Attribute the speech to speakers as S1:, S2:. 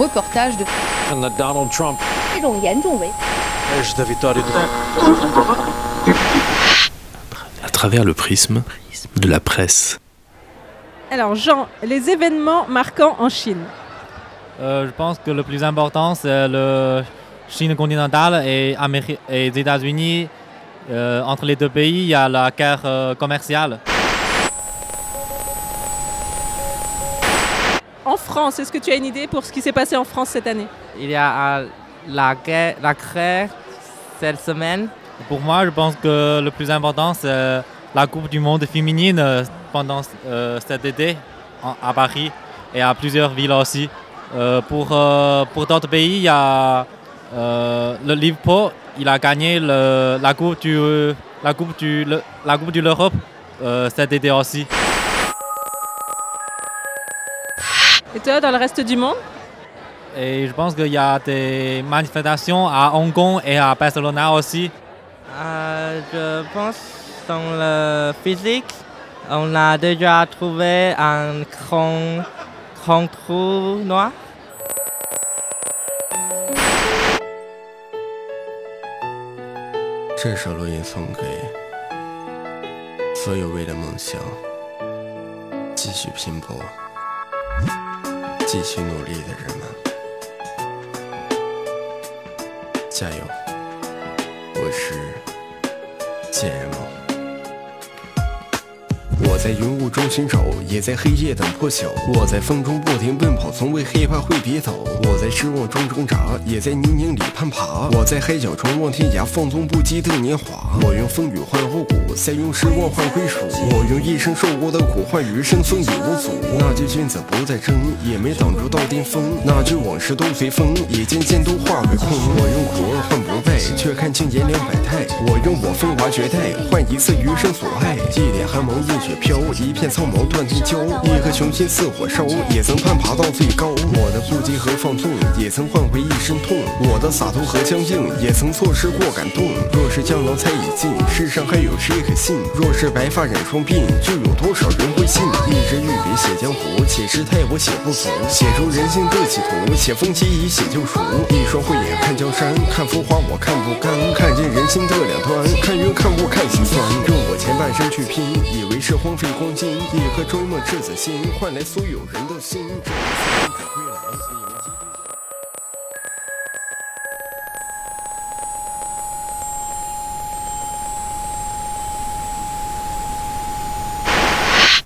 S1: reportage de
S2: Donald Trump.
S3: À travers le prisme de la presse.
S4: Alors Jean, les événements marquants en Chine.
S5: Euh, je pense que le plus important, c'est la Chine continentale et, Amérique, et les États-Unis. Euh, entre les deux pays, il y a la guerre euh, commerciale.
S4: En France, est-ce que tu as une idée pour ce qui s'est passé en France cette année?
S6: Il y a euh, la guerre, la guerre cette semaine.
S5: Pour moi, je pense que le plus important, c'est la Coupe du Monde féminine euh, pendant euh, cet été en- à Paris et à plusieurs villes aussi. Euh, pour euh, pour d'autres pays, il y a euh, le Liverpool, il a gagné le- la Coupe du la Coupe du le- la Coupe de l'Europe euh, cet été aussi.
S4: Et toi, dans le reste du monde
S5: Et je pense qu'il y a des manifestations à Hong Kong et à Barcelona aussi.
S6: Euh, je pense dans le physique, on a déjà trouvé un grand, grand trou noir.
S7: 这首录音送给所有为了梦想继续拼搏、 继续努力的人们，加油！我是贱人梦。在云雾中寻找，也在黑夜等破晓。我在风中不停奔跑，从未害怕会跌倒。我在失望中挣扎，也在泥泞里攀爬。我在海角中望天涯，放纵不羁的年华。我用风雨换后果，再用失望换归属。我用一生受过的苦换余生风雨无阻。那句君子不再争，也没挡住到巅峰。那句往事都随风，也渐渐都化为空。我用苦厄换不败，却看清炎凉百态。我用我风华绝代，换一次余生所爱。一点寒芒映雪飘，一片苍茫断天骄。一颗雄心似火烧，也曾攀爬到最高。我的不羁和放纵，也曾换回一身痛。我的洒脱和僵硬，也曾错失过感动。若是江郎才已尽，世上还有谁可信？若是白发染双鬓，就有多少人会信？一支御笔写江湖，且失态我写不足，写出人性的企图，写风起已写救赎。一双慧眼看江山，看浮华我看不甘，看见人心的两端，看云看雾看心酸。用我前半生去拼，以为是荒废光阴，一颗追梦赤子心，换来所有人的心。这一次不可归来。